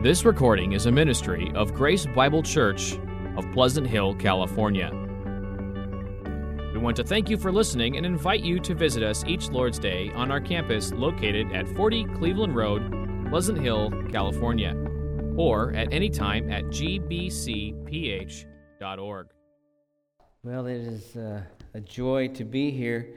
This recording is a ministry of Grace Bible Church of Pleasant Hill, California. We want to thank you for listening and invite you to visit us each Lord's Day on our campus located at 40 Cleveland Road, Pleasant Hill, California, or at any time at gbcph.org. Well, it is uh, a joy to be here.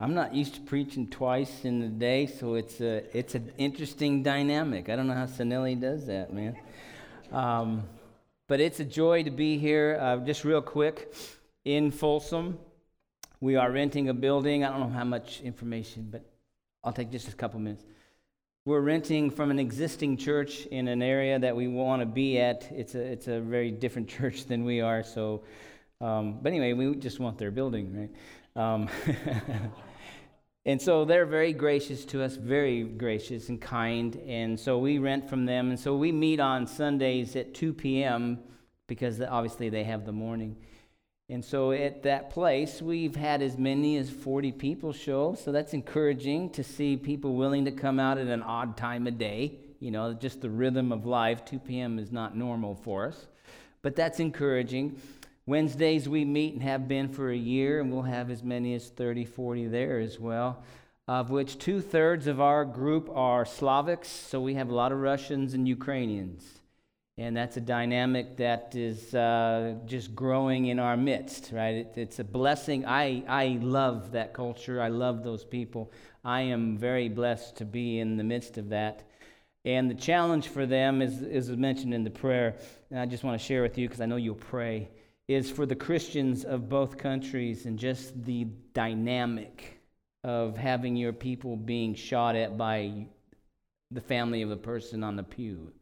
I'm not used to preaching twice in a day, so it's a it's an interesting dynamic. I don't know how Sanelli does that, man. Um, but it's a joy to be here. Uh, just real quick, in Folsom, we are renting a building. I don't know how much information, but I'll take just a couple minutes. We're renting from an existing church in an area that we want to be at. It's a it's a very different church than we are. So, um, but anyway, we just want their building, right? Um, and so they're very gracious to us, very gracious and kind. And so we rent from them. And so we meet on Sundays at 2 p.m. because obviously they have the morning. And so at that place, we've had as many as 40 people show. So that's encouraging to see people willing to come out at an odd time of day. You know, just the rhythm of life. 2 p.m. is not normal for us. But that's encouraging. Wednesdays we meet and have been for a year, and we'll have as many as 30, 40 there as well, of which two thirds of our group are Slavics, so we have a lot of Russians and Ukrainians. And that's a dynamic that is uh, just growing in our midst, right? It, it's a blessing. I, I love that culture. I love those people. I am very blessed to be in the midst of that. And the challenge for them is, is mentioned in the prayer, and I just want to share with you because I know you'll pray is for the Christians of both countries and just the dynamic of having your people being shot at by the family of the person on the pew.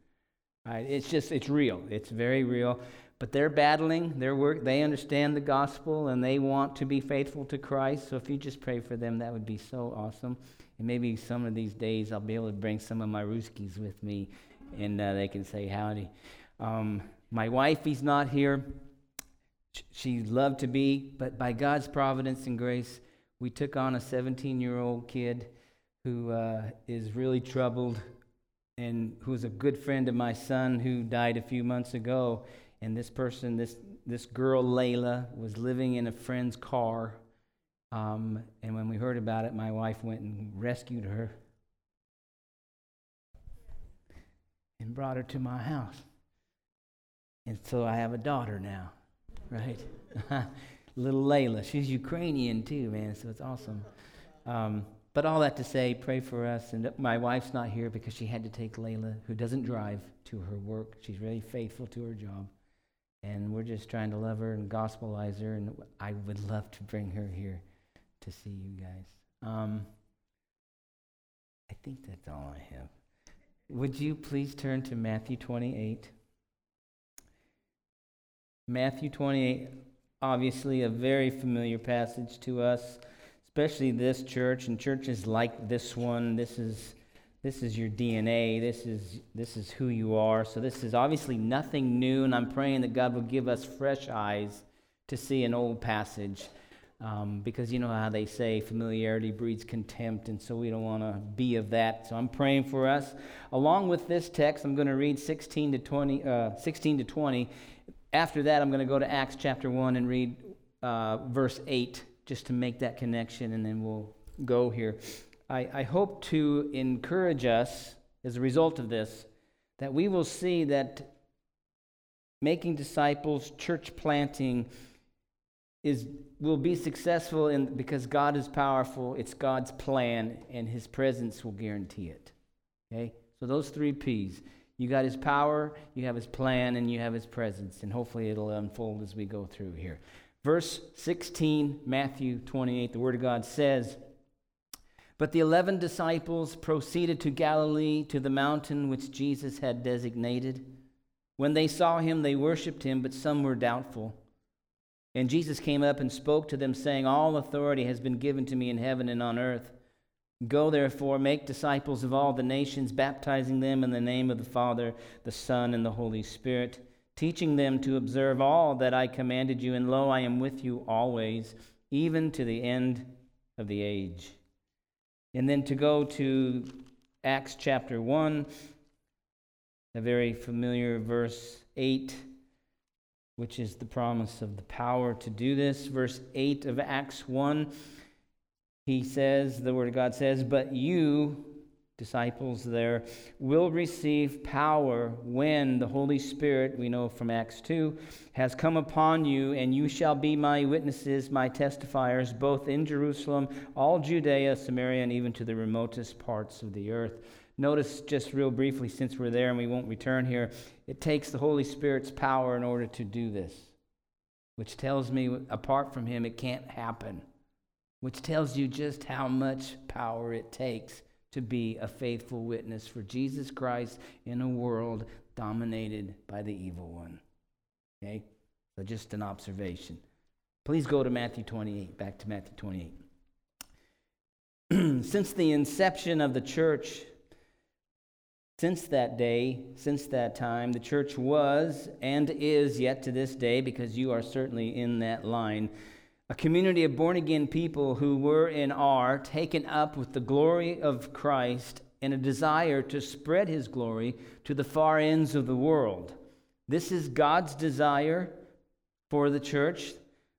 Right? It's just, it's real. It's very real. But they're battling their work. They understand the gospel and they want to be faithful to Christ. So if you just pray for them, that would be so awesome. And maybe some of these days I'll be able to bring some of my Ruskies with me and uh, they can say howdy. Um, my wife, he's not here. She loved to be, but by God's providence and grace, we took on a 17 year old kid who uh, is really troubled and who's a good friend of my son who died a few months ago. And this person, this, this girl, Layla, was living in a friend's car. Um, and when we heard about it, my wife went and rescued her and brought her to my house. And so I have a daughter now right? Little Layla. She's Ukrainian too, man, so it's awesome. Um, but all that to say, pray for us. And my wife's not here because she had to take Layla, who doesn't drive, to her work. She's really faithful to her job. And we're just trying to love her and gospelize her. And I would love to bring her here to see you guys. Um, I think that's all I have. Would you please turn to Matthew 28? Matthew 28, obviously a very familiar passage to us, especially this church and churches like this one. This is this is your DNA. This is this is who you are. So this is obviously nothing new, and I'm praying that God will give us fresh eyes to see an old passage. Um, because you know how they say familiarity breeds contempt, and so we don't want to be of that. So I'm praying for us. Along with this text, I'm going to read 16 to 20, uh, 16 to 20, after that, I'm going to go to Acts chapter 1 and read uh, verse 8 just to make that connection, and then we'll go here. I, I hope to encourage us as a result of this that we will see that making disciples, church planting, is will be successful in because God is powerful, it's God's plan, and his presence will guarantee it. Okay? So those three P's. You got his power, you have his plan, and you have his presence. And hopefully it'll unfold as we go through here. Verse 16, Matthew 28, the Word of God says, But the eleven disciples proceeded to Galilee, to the mountain which Jesus had designated. When they saw him, they worshipped him, but some were doubtful. And Jesus came up and spoke to them, saying, All authority has been given to me in heaven and on earth. Go therefore, make disciples of all the nations, baptizing them in the name of the Father, the Son, and the Holy Spirit, teaching them to observe all that I commanded you, and lo, I am with you always, even to the end of the age. And then to go to Acts chapter 1, a very familiar verse 8, which is the promise of the power to do this. Verse 8 of Acts 1, he says, the Word of God says, But you, disciples there, will receive power when the Holy Spirit, we know from Acts 2, has come upon you, and you shall be my witnesses, my testifiers, both in Jerusalem, all Judea, Samaria, and even to the remotest parts of the earth. Notice just real briefly, since we're there and we won't return here, it takes the Holy Spirit's power in order to do this, which tells me apart from Him, it can't happen, which tells you just how much power it takes to be a faithful witness for Jesus Christ in a world dominated by the evil one. Okay? So just an observation. Please go to Matthew 28, back to Matthew 28. Since the inception of the church, since that day, since that time, the church was and is yet to this day, because you are certainly in that line, a community of born again people who were and are taken up with the glory of Christ and a desire to spread his glory to the far ends of the world. This is God's desire for the church.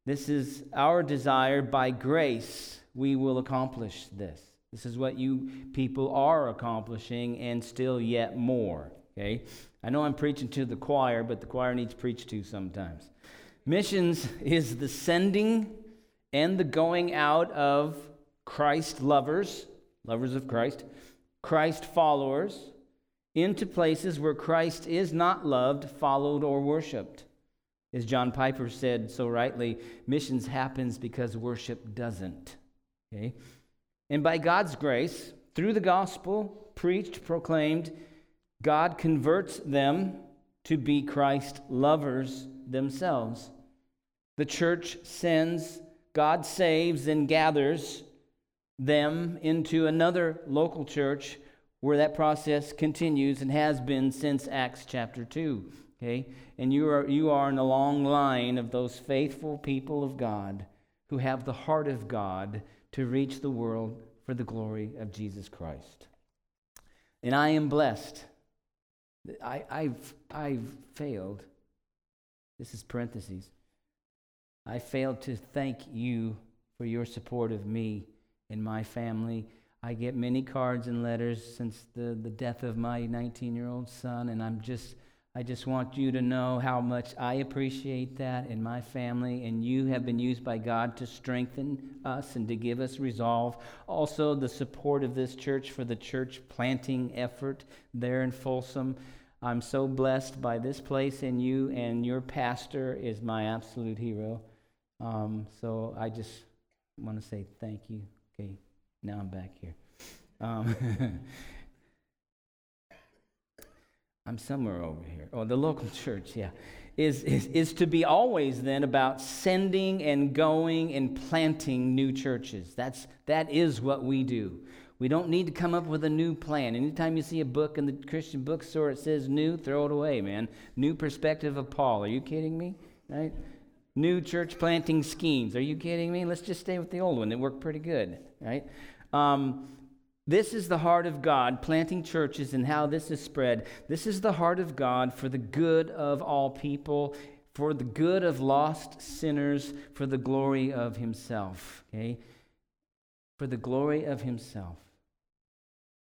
This is our desire. By grace, we will accomplish this. This is what you people are accomplishing and still yet more. Okay? I know I'm preaching to the choir, but the choir needs preached to sometimes. Missions is the sending and the going out of Christ lovers, lovers of Christ, Christ followers, into places where Christ is not loved, followed, or worshiped. As John Piper said so rightly, missions happens because worship doesn't. Okay? And by God's grace, through the gospel preached, proclaimed, God converts them to be Christ lovers themselves. The church sends, God saves, and gathers them into another local church where that process continues and has been since Acts chapter 2. Okay? And you are, you are in a long line of those faithful people of God who have the heart of God to reach the world for the glory of Jesus Christ. And I am blessed. I, I've, I've failed. This is parentheses. I failed to thank you for your support of me and my family. I get many cards and letters since the, the death of my 19 year old son, and I'm just I just want you to know how much I appreciate that in my family, and you have been used by God to strengthen us and to give us resolve. Also, the support of this church for the church planting effort there in Folsom. I'm so blessed by this place and you, and your pastor is my absolute hero. Um, so I just want to say thank you. Okay, now I'm back here. Um, I'm somewhere over here. Oh, the local church, yeah. Is, is, is to be always then about sending and going and planting new churches. That's, that is what we do. We don't need to come up with a new plan. Anytime you see a book in the Christian bookstore, it says new, throw it away, man. New perspective of Paul. Are you kidding me? Right? New church planting schemes. Are you kidding me? Let's just stay with the old one. It worked pretty good, right? Um, this is the heart of God, planting churches and how this is spread. This is the heart of God for the good of all people, for the good of lost sinners, for the glory of Himself. Okay? For the glory of Himself.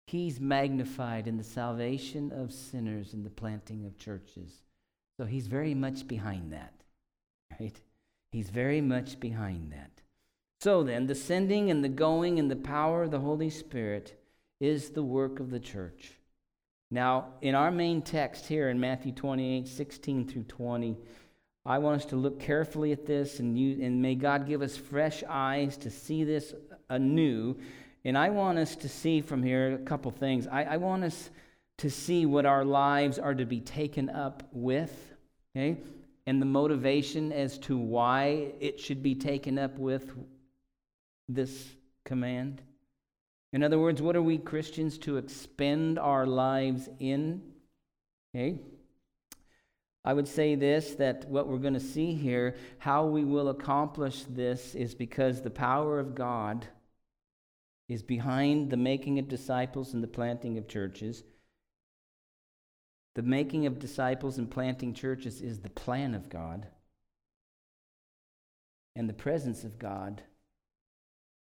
He's magnified in the salvation of sinners and the planting of churches. So He's very much behind that. Right? He's very much behind that. So then, the sending and the going and the power of the Holy Spirit is the work of the church. Now, in our main text here in Matthew 28 16 through 20, I want us to look carefully at this, and, you, and may God give us fresh eyes to see this anew. And I want us to see from here a couple things. I, I want us to see what our lives are to be taken up with, okay? And the motivation as to why it should be taken up with this command? In other words, what are we Christians to expend our lives in? Okay? I would say this that what we're going to see here, how we will accomplish this, is because the power of God is behind the making of disciples and the planting of churches. The making of disciples and planting churches is the plan of God. And the presence of God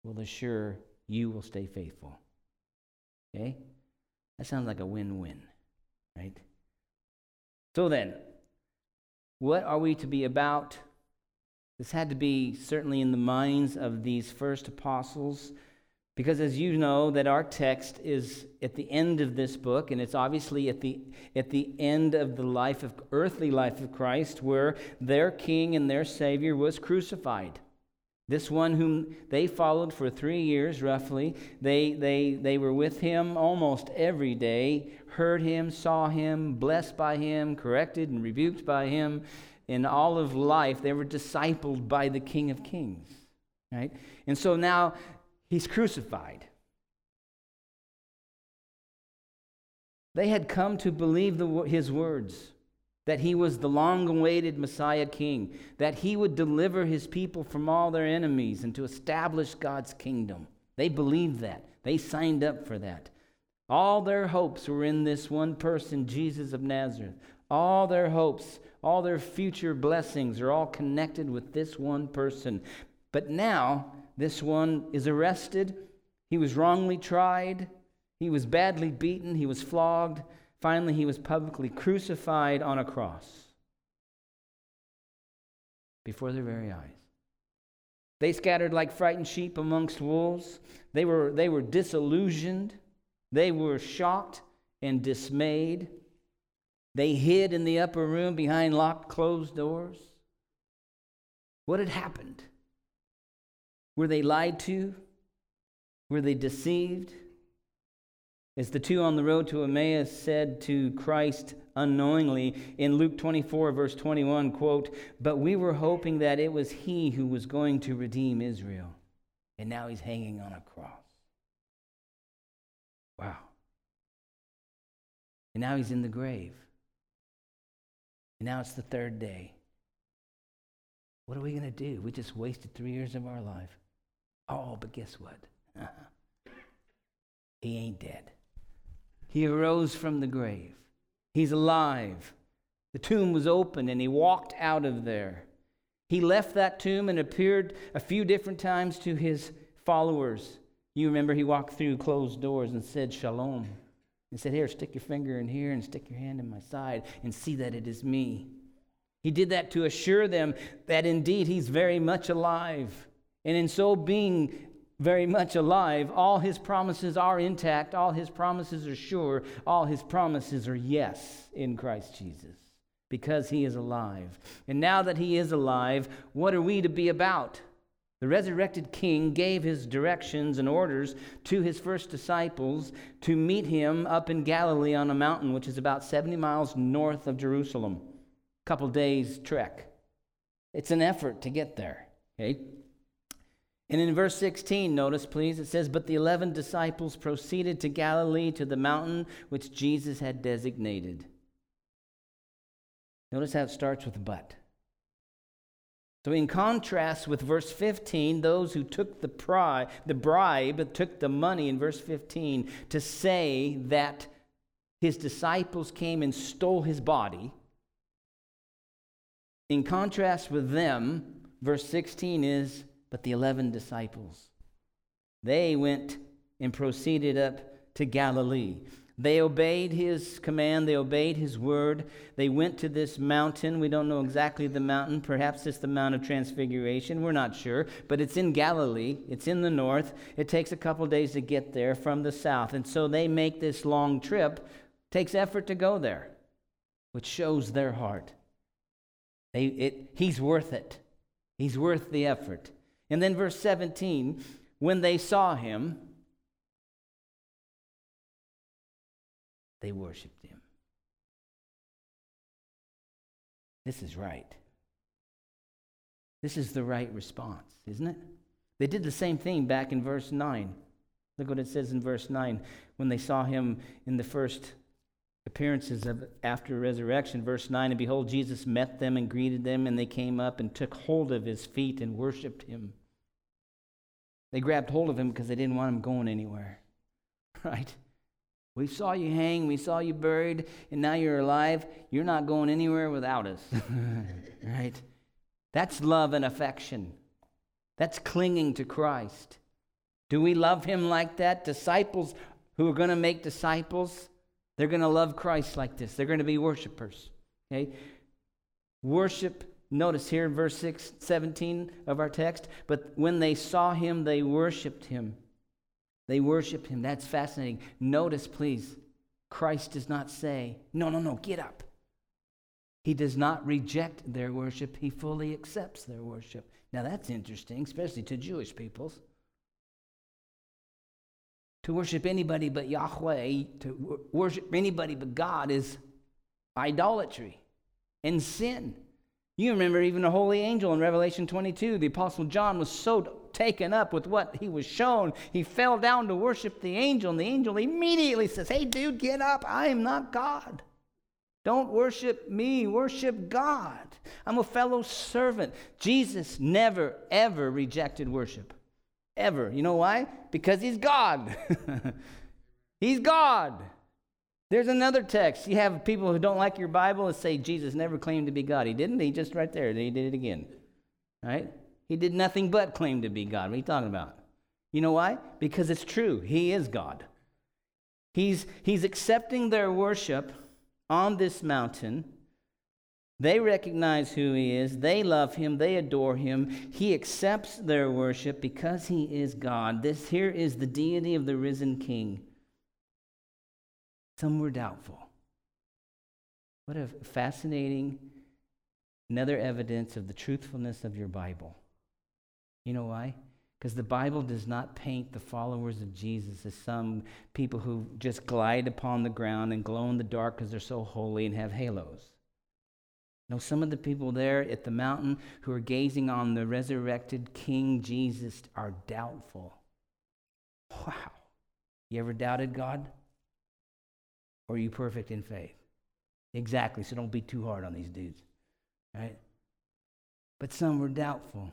will assure you will stay faithful. Okay? That sounds like a win win, right? So then, what are we to be about? This had to be certainly in the minds of these first apostles. Because as you know, that our text is at the end of this book, and it's obviously at the, at the end of the life of earthly life of Christ, where their king and their Savior was crucified. This one whom they followed for three years, roughly, they, they, they were with him almost every day, heard him, saw him, blessed by him, corrected and rebuked by him. In all of life, they were discipled by the King of Kings. Right? And so now He's crucified. They had come to believe the, his words that he was the long awaited Messiah King, that he would deliver his people from all their enemies and to establish God's kingdom. They believed that. They signed up for that. All their hopes were in this one person, Jesus of Nazareth. All their hopes, all their future blessings are all connected with this one person. But now, this one is arrested. He was wrongly tried. He was badly beaten. He was flogged. Finally, he was publicly crucified on a cross before their very eyes. They scattered like frightened sheep amongst wolves. They were, they were disillusioned. They were shocked and dismayed. They hid in the upper room behind locked, closed doors. What had happened? Were they lied to? Were they deceived? As the two on the road to Emmaus said to Christ unknowingly in Luke 24, verse 21, quote, But we were hoping that it was he who was going to redeem Israel. And now he's hanging on a cross. Wow. And now he's in the grave. And now it's the third day. What are we going to do? We just wasted three years of our life. Oh, but guess what? he ain't dead. He arose from the grave. He's alive. The tomb was open and he walked out of there. He left that tomb and appeared a few different times to his followers. You remember he walked through closed doors and said, Shalom. And said, Here, stick your finger in here and stick your hand in my side and see that it is me. He did that to assure them that indeed he's very much alive. And in so being very much alive, all his promises are intact, all his promises are sure, all his promises are yes in Christ Jesus because he is alive. And now that he is alive, what are we to be about? The resurrected king gave his directions and orders to his first disciples to meet him up in Galilee on a mountain, which is about 70 miles north of Jerusalem. A couple days' trek. It's an effort to get there. Okay? And in verse 16, notice please, it says, But the eleven disciples proceeded to Galilee to the mountain which Jesus had designated. Notice how it starts with but. So, in contrast with verse 15, those who took the, pri- the bribe, took the money in verse 15 to say that his disciples came and stole his body, in contrast with them, verse 16 is but the 11 disciples. They went and proceeded up to Galilee. They obeyed his command, they obeyed his word. They went to this mountain. We don't know exactly the mountain. Perhaps it's the Mount of Transfiguration. We're not sure. But it's in Galilee, it's in the north. It takes a couple days to get there from the south. And so they make this long trip. Takes effort to go there, which shows their heart. They, it, he's worth it, he's worth the effort. And then verse 17, when they saw him, they worshiped him. This is right. This is the right response, isn't it? They did the same thing back in verse 9. Look what it says in verse 9 when they saw him in the first appearances of after resurrection verse 9 and behold Jesus met them and greeted them and they came up and took hold of his feet and worshiped him they grabbed hold of him because they didn't want him going anywhere. Right? We saw you hang, we saw you buried, and now you're alive. You're not going anywhere without us. right? That's love and affection. That's clinging to Christ. Do we love him like that? Disciples who are going to make disciples, they're going to love Christ like this. They're going to be worshipers. Okay? Worship, notice here in verse 6, 17 of our text, but when they saw him, they worshiped him. They worshiped him. That's fascinating. Notice, please, Christ does not say, No, no, no, get up. He does not reject their worship, he fully accepts their worship. Now, that's interesting, especially to Jewish peoples. To worship anybody but Yahweh, to worship anybody but God is idolatry and sin. You remember even the holy angel in Revelation 22. The Apostle John was so taken up with what he was shown, he fell down to worship the angel, and the angel immediately says, Hey, dude, get up. I am not God. Don't worship me, worship God. I'm a fellow servant. Jesus never, ever rejected worship. Ever. You know why? Because he's God. he's God. There's another text. You have people who don't like your Bible and say Jesus never claimed to be God. He didn't. He just right there. He did it again. Right? He did nothing but claim to be God. What are you talking about? You know why? Because it's true. He is God. He's, he's accepting their worship on this mountain. They recognize who he is. They love him. They adore him. He accepts their worship because he is God. This here is the deity of the risen king. Some were doubtful. What a fascinating, another evidence of the truthfulness of your Bible. You know why? Because the Bible does not paint the followers of Jesus as some people who just glide upon the ground and glow in the dark because they're so holy and have halos. No, some of the people there at the mountain who are gazing on the resurrected King Jesus are doubtful. Wow. You ever doubted God? Or are you perfect in faith? Exactly. So don't be too hard on these dudes. Right? But some were doubtful.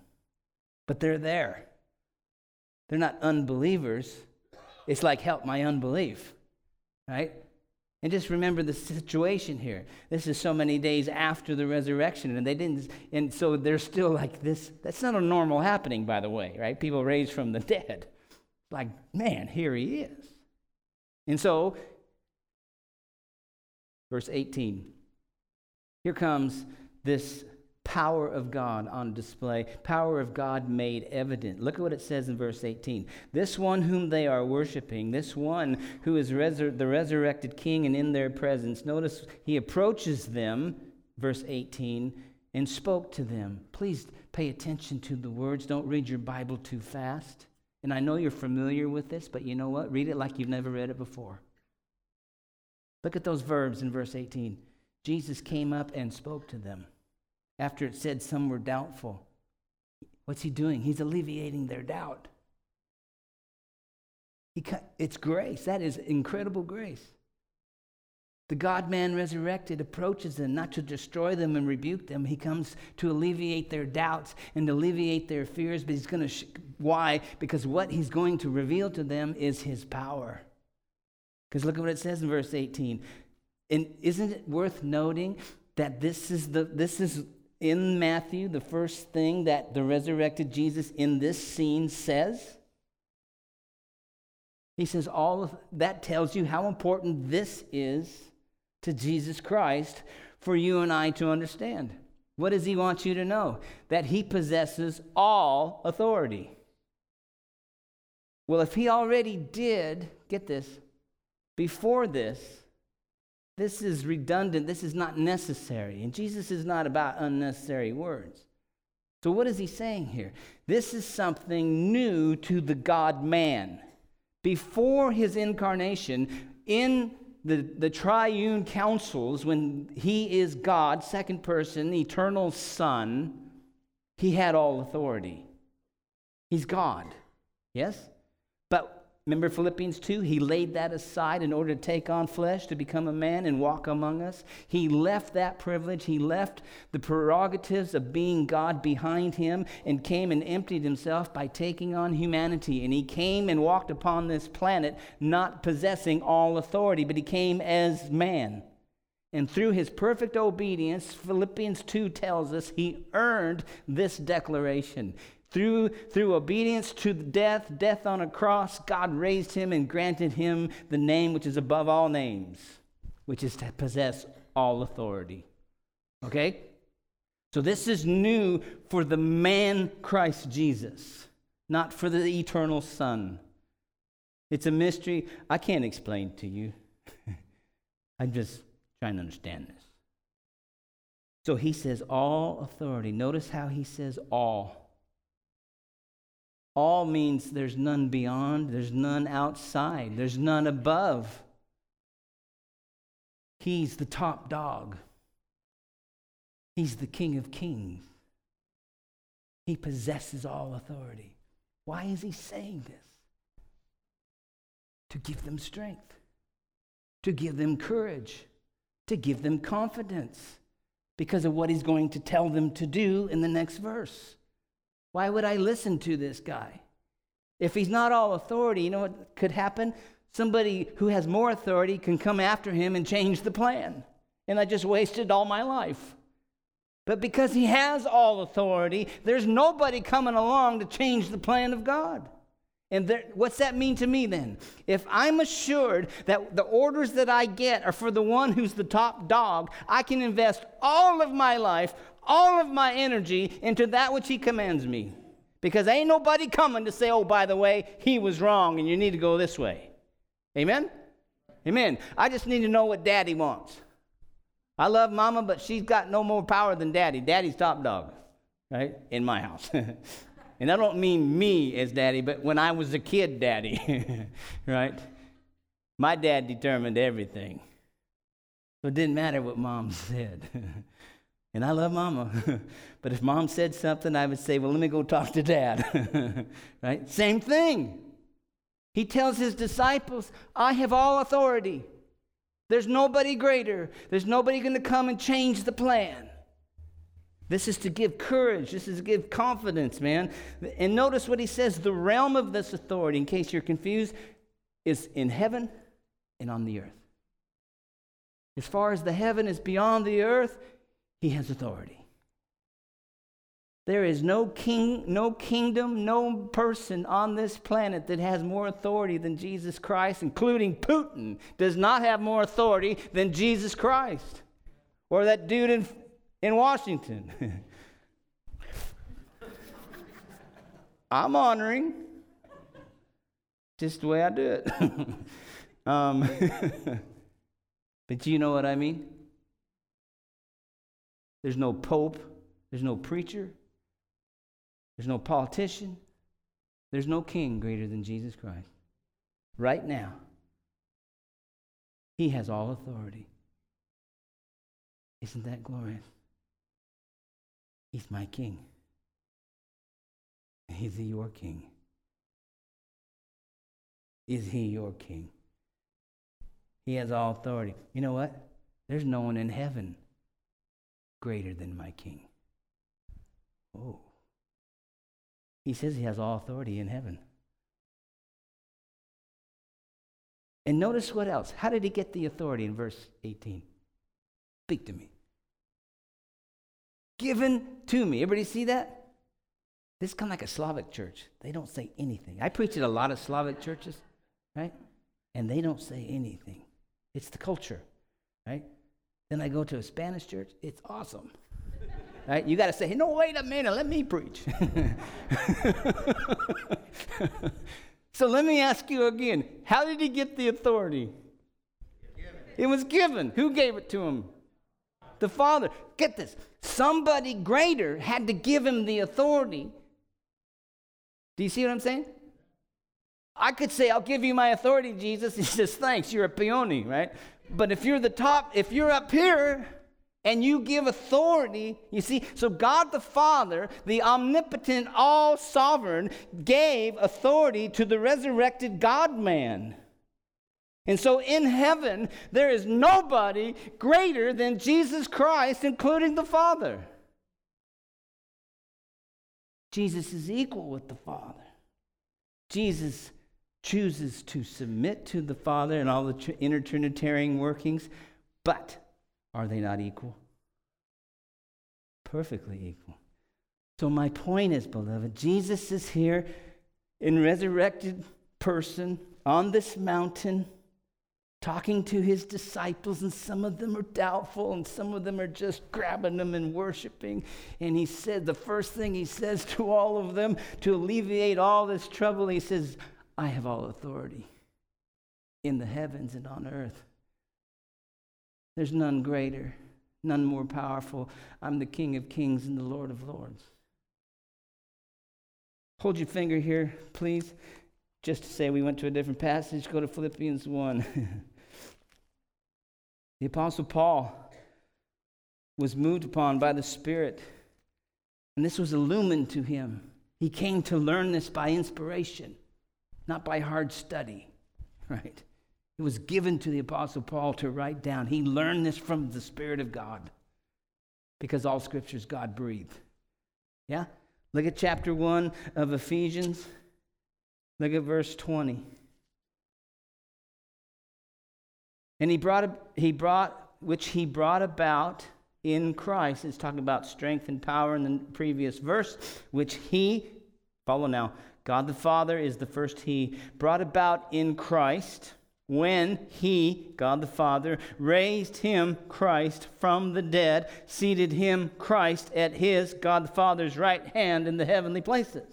But they're there. They're not unbelievers. It's like, help my unbelief. Right? And just remember the situation here. This is so many days after the resurrection, and they didn't, and so they're still like this. That's not a normal happening, by the way, right? People raised from the dead. Like, man, here he is. And so Verse 18. Here comes this power of God on display, power of God made evident. Look at what it says in verse 18. This one whom they are worshiping, this one who is resur- the resurrected king and in their presence, notice he approaches them, verse 18, and spoke to them. Please pay attention to the words. Don't read your Bible too fast. And I know you're familiar with this, but you know what? Read it like you've never read it before. Look at those verbs in verse 18. Jesus came up and spoke to them. After it said some were doubtful, what's he doing? He's alleviating their doubt. He, it's grace. That is incredible grace. The God man resurrected approaches them not to destroy them and rebuke them. He comes to alleviate their doubts and alleviate their fears, but he's going to. Sh- why? Because what he's going to reveal to them is his power. Because look at what it says in verse 18. And isn't it worth noting that this is the this is in Matthew the first thing that the resurrected Jesus in this scene says? He says all of that tells you how important this is to Jesus Christ for you and I to understand. What does he want you to know? That he possesses all authority. Well, if he already did, get this, before this, this is redundant. This is not necessary. And Jesus is not about unnecessary words. So, what is he saying here? This is something new to the God man. Before his incarnation, in the, the triune councils, when he is God, second person, eternal Son, he had all authority. He's God. Yes? But Remember Philippians 2? He laid that aside in order to take on flesh, to become a man and walk among us. He left that privilege. He left the prerogatives of being God behind him and came and emptied himself by taking on humanity. And he came and walked upon this planet not possessing all authority, but he came as man. And through his perfect obedience, Philippians 2 tells us he earned this declaration. Through, through obedience to death, death on a cross, God raised him and granted him the name which is above all names, which is to possess all authority. Okay? So this is new for the man Christ Jesus, not for the eternal Son. It's a mystery I can't explain to you. I'm just trying to understand this. So he says, all authority. Notice how he says all. All means there's none beyond, there's none outside, there's none above. He's the top dog. He's the King of kings. He possesses all authority. Why is he saying this? To give them strength, to give them courage, to give them confidence because of what he's going to tell them to do in the next verse. Why would I listen to this guy? If he's not all authority, you know what could happen? Somebody who has more authority can come after him and change the plan. And I just wasted all my life. But because he has all authority, there's nobody coming along to change the plan of God. And there, what's that mean to me then? If I'm assured that the orders that I get are for the one who's the top dog, I can invest all of my life, all of my energy into that which He commands me. Because ain't nobody coming to say, oh, by the way, he was wrong and you need to go this way. Amen? Amen. I just need to know what daddy wants. I love mama, but she's got no more power than daddy. Daddy's top dog, right? In my house. and I don't mean me as daddy, but when I was a kid, daddy, right? My dad determined everything. So it didn't matter what mom said. And I love mama. but if mom said something, I would say, well, let me go talk to dad. right? Same thing. He tells his disciples, I have all authority. There's nobody greater. There's nobody going to come and change the plan. This is to give courage. This is to give confidence, man. And notice what he says the realm of this authority, in case you're confused, is in heaven and on the earth. As far as the heaven is beyond the earth, he has authority. There is no king, no kingdom, no person on this planet that has more authority than Jesus Christ, including Putin, does not have more authority than Jesus Christ. Or that dude in, in Washington. I'm honoring. Just the way I do it. um, but you know what I mean? There's no pope. There's no preacher. There's no politician. There's no king greater than Jesus Christ. Right now, he has all authority. Isn't that glorious? He's my king. Is he your king? Is he your king? He has all authority. You know what? There's no one in heaven greater than my king. Oh. He says he has all authority in heaven. And notice what else. How did he get the authority in verse 18? Speak to me. Given to me. Everybody see that? This is kind of like a Slavic church. They don't say anything. I preach at a lot of Slavic churches, right? And they don't say anything. It's the culture, right? Then I go to a Spanish church. It's awesome. right? You got to say, no, wait a minute, let me preach. so let me ask you again how did he get the authority? It was given. Who gave it to him? The Father. Get this. Somebody greater had to give him the authority. Do you see what I'm saying? I could say, I'll give you my authority, Jesus. He says, thanks, you're a peony, right? But if you're the top, if you're up here and you give authority. You see, so God the Father, the omnipotent, all sovereign, gave authority to the resurrected God man. And so in heaven, there is nobody greater than Jesus Christ, including the Father. Jesus is equal with the Father. Jesus chooses to submit to the Father and all the inner Trinitarian workings, but are they not equal? Perfectly equal. So, my point is, beloved, Jesus is here in resurrected person on this mountain talking to his disciples, and some of them are doubtful, and some of them are just grabbing them and worshiping. And he said, the first thing he says to all of them to alleviate all this trouble, he says, I have all authority in the heavens and on earth. There's none greater, none more powerful. I'm the King of kings and the Lord of lords. Hold your finger here, please. Just to say we went to a different passage, go to Philippians 1. the Apostle Paul was moved upon by the Spirit, and this was illumined to him. He came to learn this by inspiration, not by hard study, right? It was given to the Apostle Paul to write down. He learned this from the Spirit of God because all scriptures God breathed. Yeah? Look at chapter 1 of Ephesians. Look at verse 20. And he brought, he brought, which he brought about in Christ. It's talking about strength and power in the previous verse, which he, follow now, God the Father is the first he, brought about in Christ when he, God the Father, raised him, Christ, from the dead, seated him, Christ, at his, God the Father's right hand in the heavenly places.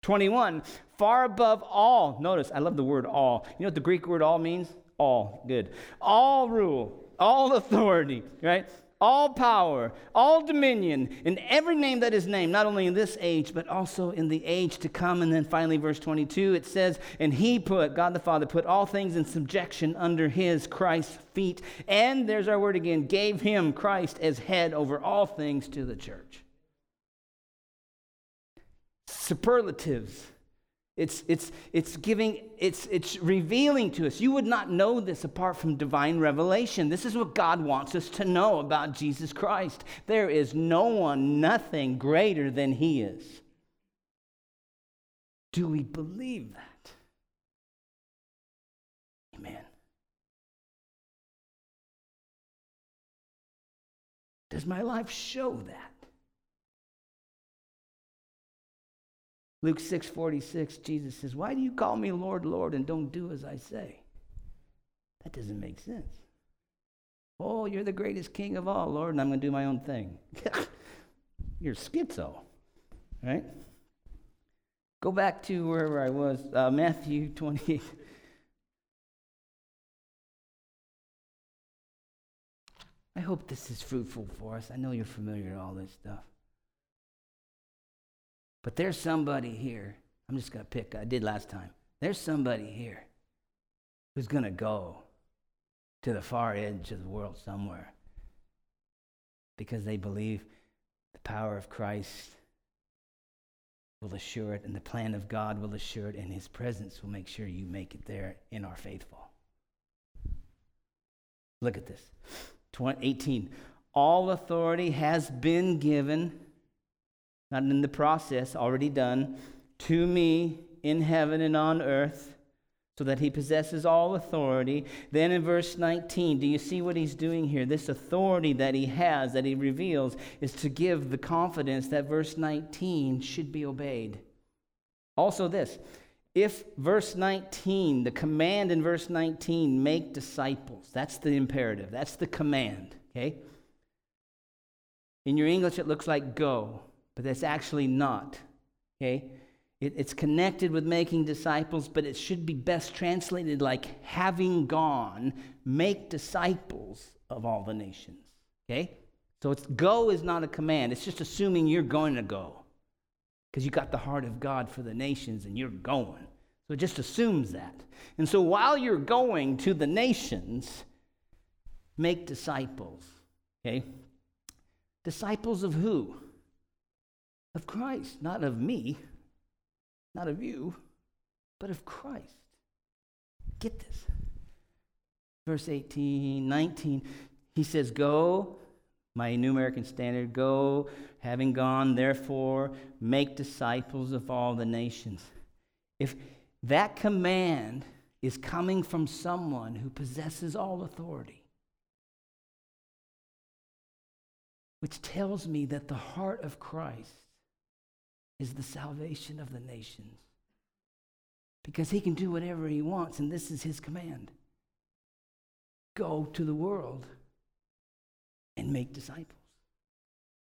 21, far above all. Notice, I love the word all. You know what the Greek word all means? All. Good. All rule, all authority, right? All power, all dominion, and every name that is named, not only in this age, but also in the age to come. And then finally, verse 22, it says, And he put, God the Father, put all things in subjection under his, Christ's feet. And there's our word again, gave him, Christ, as head over all things to the church. Superlatives it's, it's, it's giving, it's, it's revealing to us. You would not know this apart from divine revelation. This is what God wants us to know about Jesus Christ. There is no one, nothing greater than He is. Do we believe that? Amen. Does my life show that? Luke 6 46, Jesus says, Why do you call me Lord, Lord, and don't do as I say? That doesn't make sense. Oh, you're the greatest king of all, Lord, and I'm going to do my own thing. you're schizo, right? Go back to wherever I was, uh, Matthew 28. I hope this is fruitful for us. I know you're familiar with all this stuff. But there's somebody here. I'm just going to pick, I did last time. There's somebody here who's going to go to the far edge of the world somewhere because they believe the power of Christ will assure it, and the plan of God will assure it, and His presence will make sure you make it there in our faithful. Look at this 18. All authority has been given not in the process, already done, to me in heaven and on earth, so that he possesses all authority. Then in verse 19, do you see what he's doing here? This authority that he has, that he reveals, is to give the confidence that verse 19 should be obeyed. Also, this if verse 19, the command in verse 19, make disciples, that's the imperative, that's the command, okay? In your English, it looks like go but that's actually not. Okay? It, it's connected with making disciples, but it should be best translated like having gone, make disciples of all the nations. Okay? So it's go is not a command. It's just assuming you're going to go. Because you got the heart of God for the nations and you're going. So it just assumes that. And so while you're going to the nations, make disciples. Okay? Disciples of who? Of Christ, not of me, not of you, but of Christ. Get this. Verse 18, 19, he says, Go, my New American Standard, go, having gone, therefore, make disciples of all the nations. If that command is coming from someone who possesses all authority, which tells me that the heart of Christ is the salvation of the nations. Because he can do whatever he wants, and this is his command go to the world and make disciples.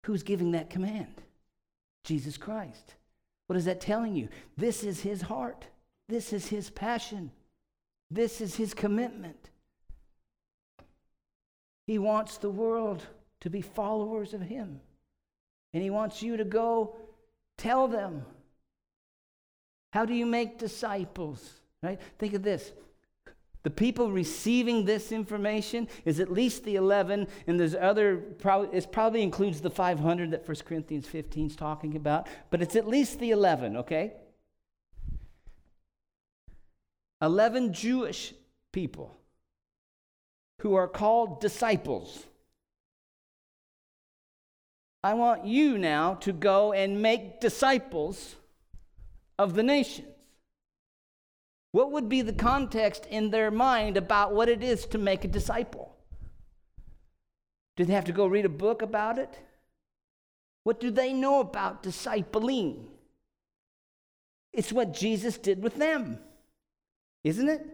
Who's giving that command? Jesus Christ. What is that telling you? This is his heart. This is his passion. This is his commitment. He wants the world to be followers of him. And he wants you to go tell them. How do you make disciples? Right? Think of this. The people receiving this information is at least the 11, and there's other, probably, it probably includes the 500 that 1 Corinthians 15 is talking about, but it's at least the 11, okay? 11 Jewish people who are called disciples. I want you now to go and make disciples of the nations. What would be the context in their mind about what it is to make a disciple? Do they have to go read a book about it? What do they know about discipling? It's what Jesus did with them isn't it?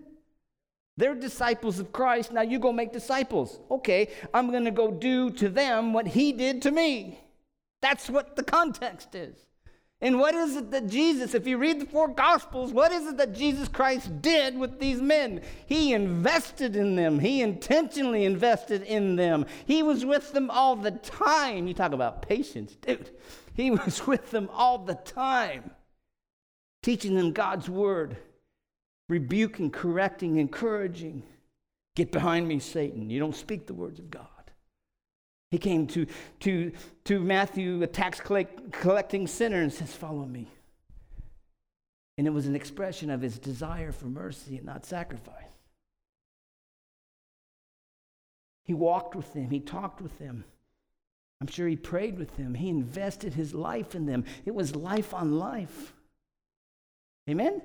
They're disciples of Christ. Now you go make disciples. Okay, I'm going to go do to them what he did to me. That's what the context is. And what is it that Jesus, if you read the four Gospels, what is it that Jesus Christ did with these men? He invested in them, He intentionally invested in them. He was with them all the time. You talk about patience, dude. He was with them all the time, teaching them God's Word rebuking, correcting, encouraging. Get behind me, Satan. You don't speak the words of God. He came to, to, to Matthew, a tax collect, collecting sinner, and says, Follow me. And it was an expression of his desire for mercy and not sacrifice. He walked with them, he talked with them. I'm sure he prayed with them. He invested his life in them. It was life on life. Amen?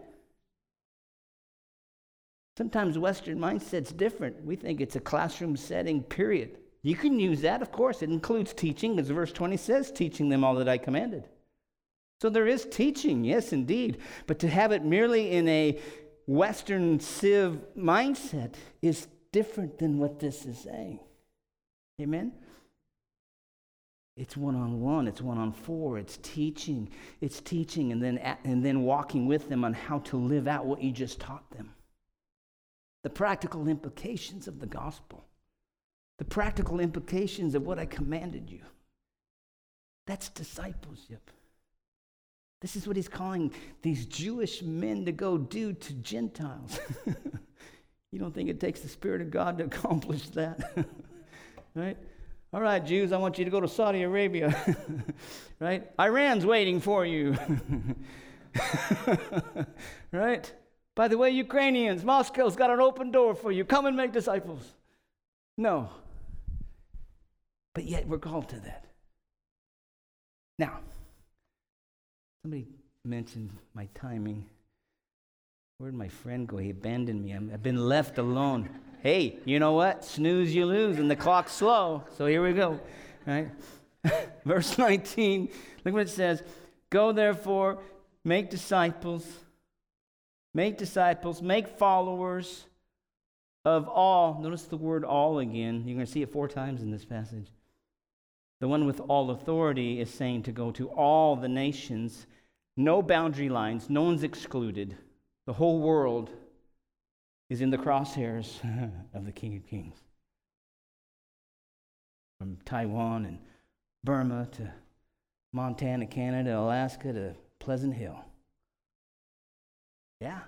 Sometimes Western mindset's different. We think it's a classroom setting, period. You can use that, of course. It includes teaching, as verse 20 says, teaching them all that I commanded. So there is teaching, yes, indeed. But to have it merely in a Western civ mindset is different than what this is saying. Amen? It's one on one, it's one on four, it's teaching. It's teaching and then, and then walking with them on how to live out what you just taught them the practical implications of the gospel, the practical implications of what I commanded you. That's discipleship. This is what he's calling these Jewish men to go do to Gentiles. you don't think it takes the Spirit of God to accomplish that? right? All right, Jews, I want you to go to Saudi Arabia. right? Iran's waiting for you. right? By the way, Ukrainians, Moscow's got an open door for you. Come and make disciples. No. But yet we're called to that. Now, somebody mentioned my timing. Where'd my friend go? He abandoned me. I've been left alone. hey, you know what? Snooze, you lose, and the clock's slow. So here we go. Right? Verse 19, look what it says Go therefore, make disciples Make disciples, make followers of all. Notice the word all again. You're going to see it four times in this passage. The one with all authority is saying to go to all the nations, no boundary lines, no one's excluded. The whole world is in the crosshairs of the King of Kings. From Taiwan and Burma to Montana, Canada, Alaska to Pleasant Hill. Yeah.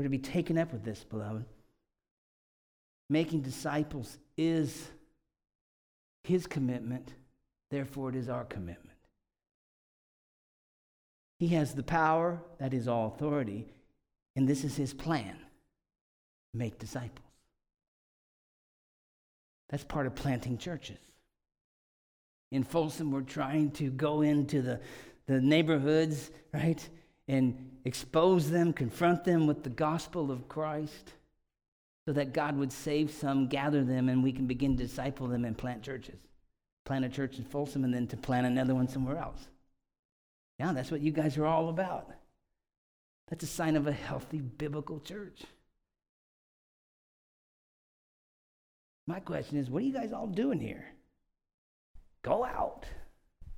We're to be taken up with this, beloved. Making disciples is his commitment, therefore it is our commitment. He has the power, that is all authority, and this is his plan make disciples. That's part of planting churches. In Folsom, we're trying to go into the, the neighborhoods, right, and expose them, confront them with the gospel of Christ so that God would save some, gather them, and we can begin to disciple them and plant churches. Plant a church in Folsom and then to plant another one somewhere else. Yeah, that's what you guys are all about. That's a sign of a healthy biblical church. My question is what are you guys all doing here? Go out,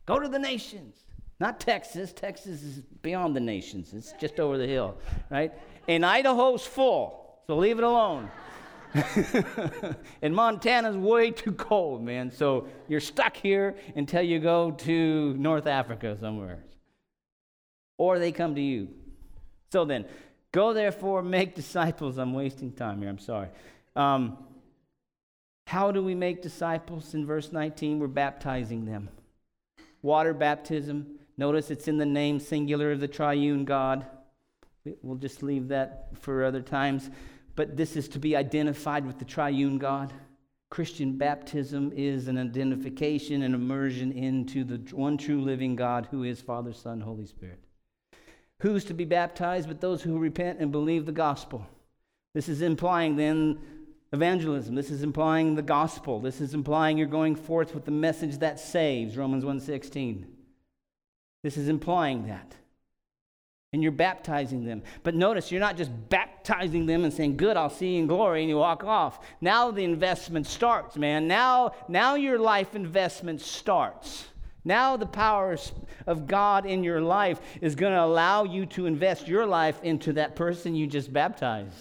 go to the nations. Not Texas. Texas is beyond the nations, it's just over the hill, right? And Idaho's full, so leave it alone. and Montana's way too cold, man. So you're stuck here until you go to North Africa somewhere. Or they come to you. So then, go therefore, make disciples. I'm wasting time here, I'm sorry. Um, how do we make disciples? In verse 19, we're baptizing them. Water baptism. Notice it's in the name singular of the triune God. We'll just leave that for other times. But this is to be identified with the triune God. Christian baptism is an identification and immersion into the one true living God who is Father, Son, Holy Spirit. Who's to be baptized but those who repent and believe the gospel? This is implying then evangelism. This is implying the gospel. This is implying you're going forth with the message that saves, Romans 1:16. This is implying that. And you're baptizing them. But notice, you're not just baptizing them and saying, Good, I'll see you in glory, and you walk off. Now the investment starts, man. Now, now your life investment starts. Now the power of God in your life is going to allow you to invest your life into that person you just baptized.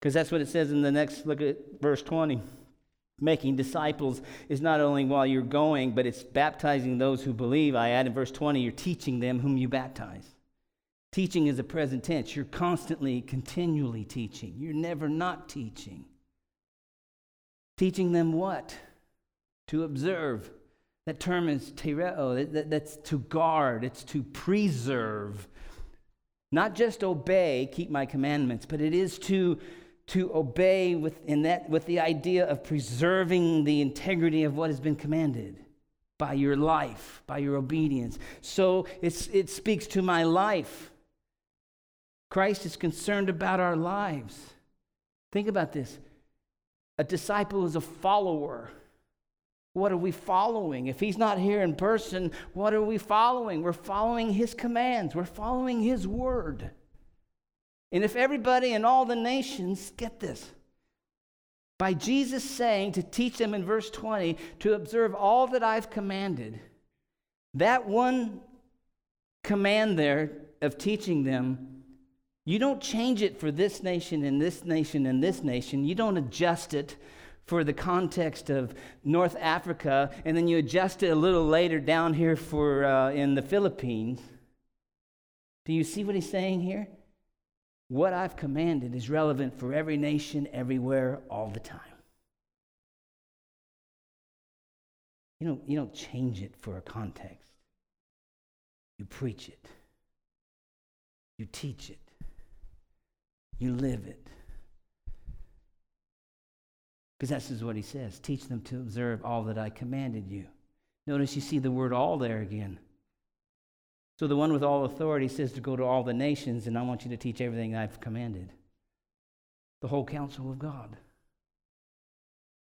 Because that's what it says in the next, look at verse 20. Making disciples is not only while you're going, but it's baptizing those who believe. I add in verse 20, you're teaching them whom you baptize. Teaching is a present tense. You're constantly, continually teaching. You're never not teaching. Teaching them what? To observe. That term is tereo. That, that, that's to guard, it's to preserve. Not just obey, keep my commandments, but it is to to obey with, in that, with the idea of preserving the integrity of what has been commanded by your life, by your obedience. So it's, it speaks to my life. Christ is concerned about our lives. Think about this a disciple is a follower. What are we following? If he's not here in person, what are we following? We're following his commands, we're following his word. And if everybody in all the nations, get this, by Jesus saying to teach them in verse 20 to observe all that I've commanded, that one command there of teaching them, you don't change it for this nation and this nation and this nation. You don't adjust it for the context of North Africa, and then you adjust it a little later down here for uh, in the Philippines. Do you see what he's saying here? What I've commanded is relevant for every nation, everywhere, all the time. You don't, you don't change it for a context. You preach it. You teach it. You live it. Because this is what he says teach them to observe all that I commanded you. Notice you see the word all there again. So the one with all authority says to go to all the nations, and I want you to teach everything I've commanded. The whole counsel of God.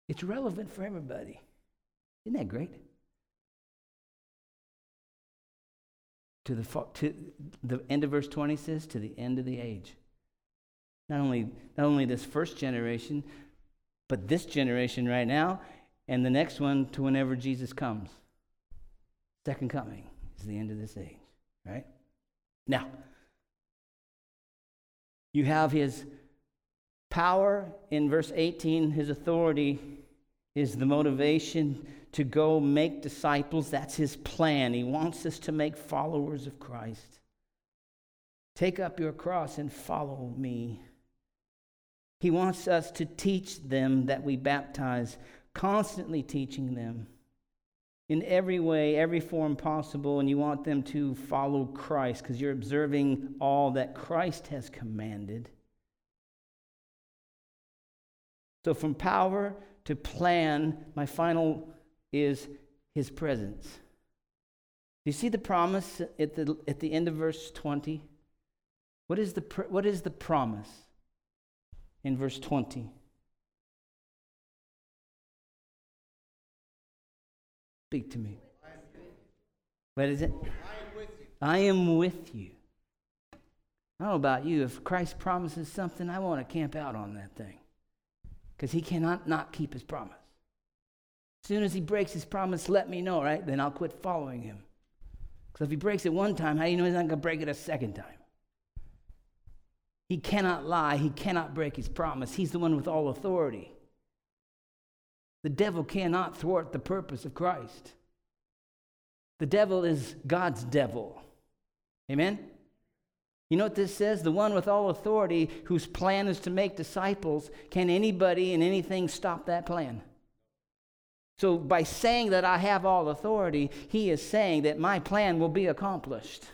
It's relevant for everybody. Isn't that great? To the, to the end of verse 20 says, to the end of the age. Not only, not only this first generation, but this generation right now, and the next one to whenever Jesus comes. Second coming is the end of this age right? Now, you have his power in verse 18, his authority is the motivation to go make disciples. That's his plan. He wants us to make followers of Christ. Take up your cross and follow me. He wants us to teach them that we baptize constantly teaching them in every way, every form possible, and you want them to follow Christ because you're observing all that Christ has commanded. So, from power to plan, my final is his presence. Do you see the promise at the, at the end of verse 20? What is, the, what is the promise in verse 20? Speak to me. What is it? I am with you. I don't know about you. If Christ promises something, I want to camp out on that thing because he cannot not keep his promise. As soon as he breaks his promise, let me know, right? Then I'll quit following him. Because if he breaks it one time, how do you know he's not going to break it a second time? He cannot lie. He cannot break his promise. He's the one with all authority. The devil cannot thwart the purpose of Christ. The devil is God's devil. Amen? You know what this says? The one with all authority, whose plan is to make disciples, can anybody and anything stop that plan? So, by saying that I have all authority, he is saying that my plan will be accomplished.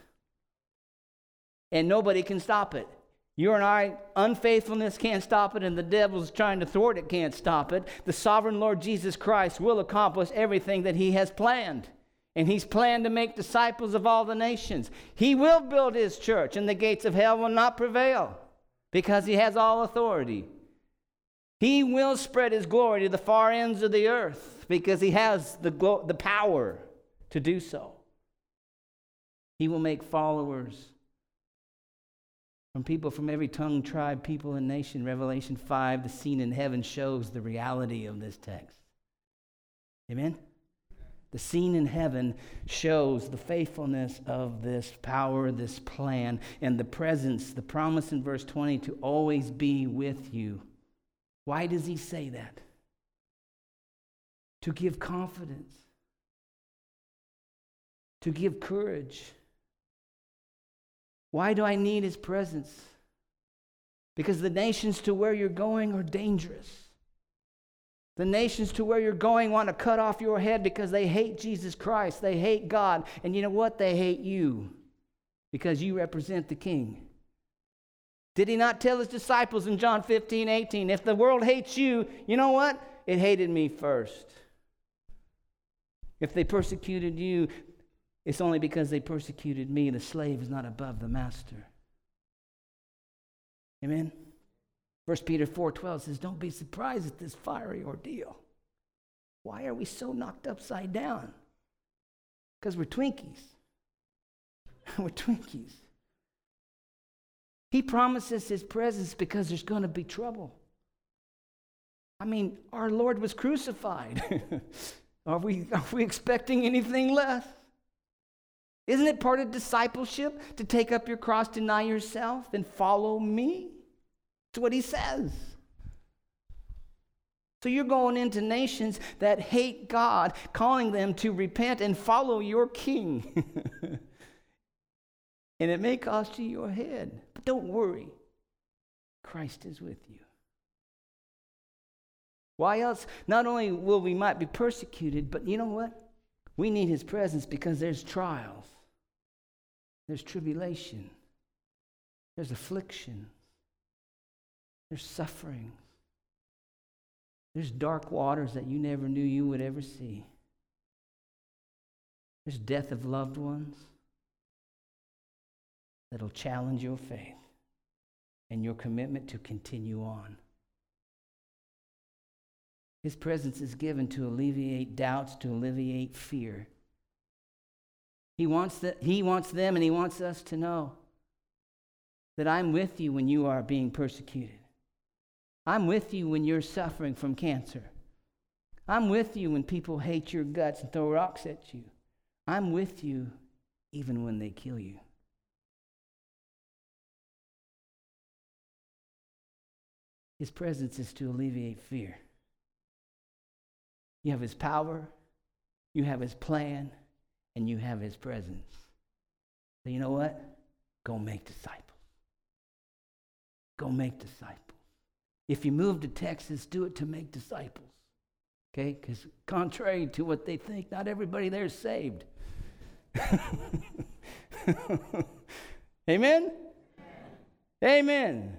And nobody can stop it. You and I, unfaithfulness can't stop it, and the devil's trying to thwart it can't stop it. The sovereign Lord Jesus Christ will accomplish everything that he has planned. And he's planned to make disciples of all the nations. He will build his church, and the gates of hell will not prevail because he has all authority. He will spread his glory to the far ends of the earth because he has the, glo- the power to do so. He will make followers from people from every tongue, tribe, people, and nation. Revelation 5, the scene in heaven shows the reality of this text. Amen? The scene in heaven shows the faithfulness of this power, this plan, and the presence, the promise in verse 20 to always be with you. Why does he say that? To give confidence, to give courage why do I need his presence? Because the nations to where you're going are dangerous. The nations to where you're going want to cut off your head because they hate Jesus Christ. They hate God. And you know what? They hate you because you represent the king. Did he not tell his disciples in John 15, 18, if the world hates you, you know what? It hated me first. If they persecuted you, it's only because they persecuted me. The slave is not above the master. Amen. 1 Peter 4:12 says, "Don't be surprised at this fiery ordeal." Why are we so knocked upside down? Because we're Twinkies. we're Twinkies. He promises his presence because there's going to be trouble. I mean, our Lord was crucified. are, we, are we expecting anything less? Isn't it part of discipleship to take up your cross, deny yourself, and follow me? That's what he says. So you're going into nations that hate God, calling them to repent and follow your king. and it may cost you your head, but don't worry. Christ is with you. Why else? Not only will we might be persecuted, but you know what? We need his presence because there's trials. There's tribulation. There's affliction. There's suffering. There's dark waters that you never knew you would ever see. There's death of loved ones that'll challenge your faith and your commitment to continue on. His presence is given to alleviate doubts, to alleviate fear. He wants, the, he wants them and He wants us to know that I'm with you when you are being persecuted. I'm with you when you're suffering from cancer. I'm with you when people hate your guts and throw rocks at you. I'm with you even when they kill you. His presence is to alleviate fear. You have His power, you have His plan, and you have his presence. So you know what? Go make disciples. Go make disciples. If you move to Texas, do it to make disciples. Okay? Because contrary to what they think, not everybody there is saved. Amen? Amen.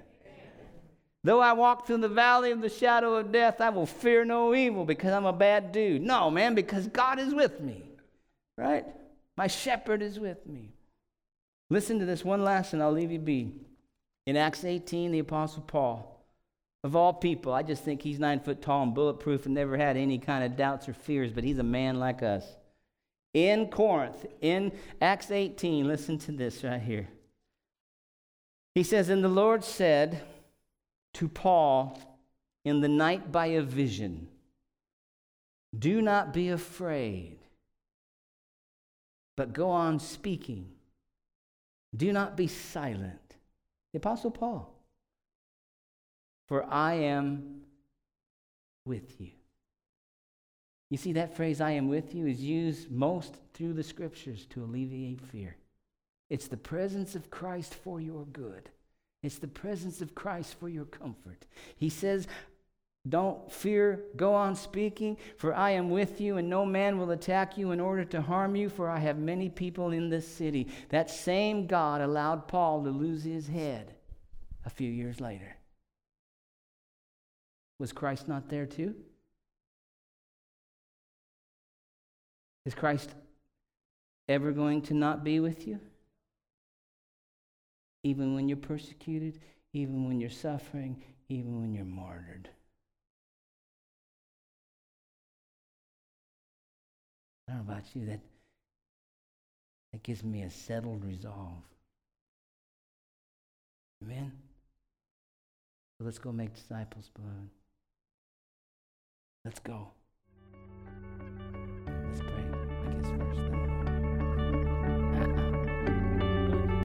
Though I walk through the valley of the shadow of death, I will fear no evil because I'm a bad dude. No, man, because God is with me. Right? My shepherd is with me. Listen to this one last, and I'll leave you be. In Acts 18, the Apostle Paul, of all people, I just think he's nine foot tall and bulletproof and never had any kind of doubts or fears, but he's a man like us. In Corinth, in Acts 18, listen to this right here. He says, And the Lord said to Paul in the night by a vision, Do not be afraid, but go on speaking. Do not be silent. The Apostle Paul. For I am with you. You see, that phrase, I am with you, is used most through the scriptures to alleviate fear. It's the presence of Christ for your good, it's the presence of Christ for your comfort. He says, Don't fear, go on speaking, for I am with you, and no man will attack you in order to harm you, for I have many people in this city. That same God allowed Paul to lose his head a few years later. Was Christ not there too? Is Christ ever going to not be with you? Even when you're persecuted, even when you're suffering, even when you're martyred. I don't know about you, that, that gives me a settled resolve. Amen? So let's go make disciples, beloved. Let's go. Let's pray. I guess first.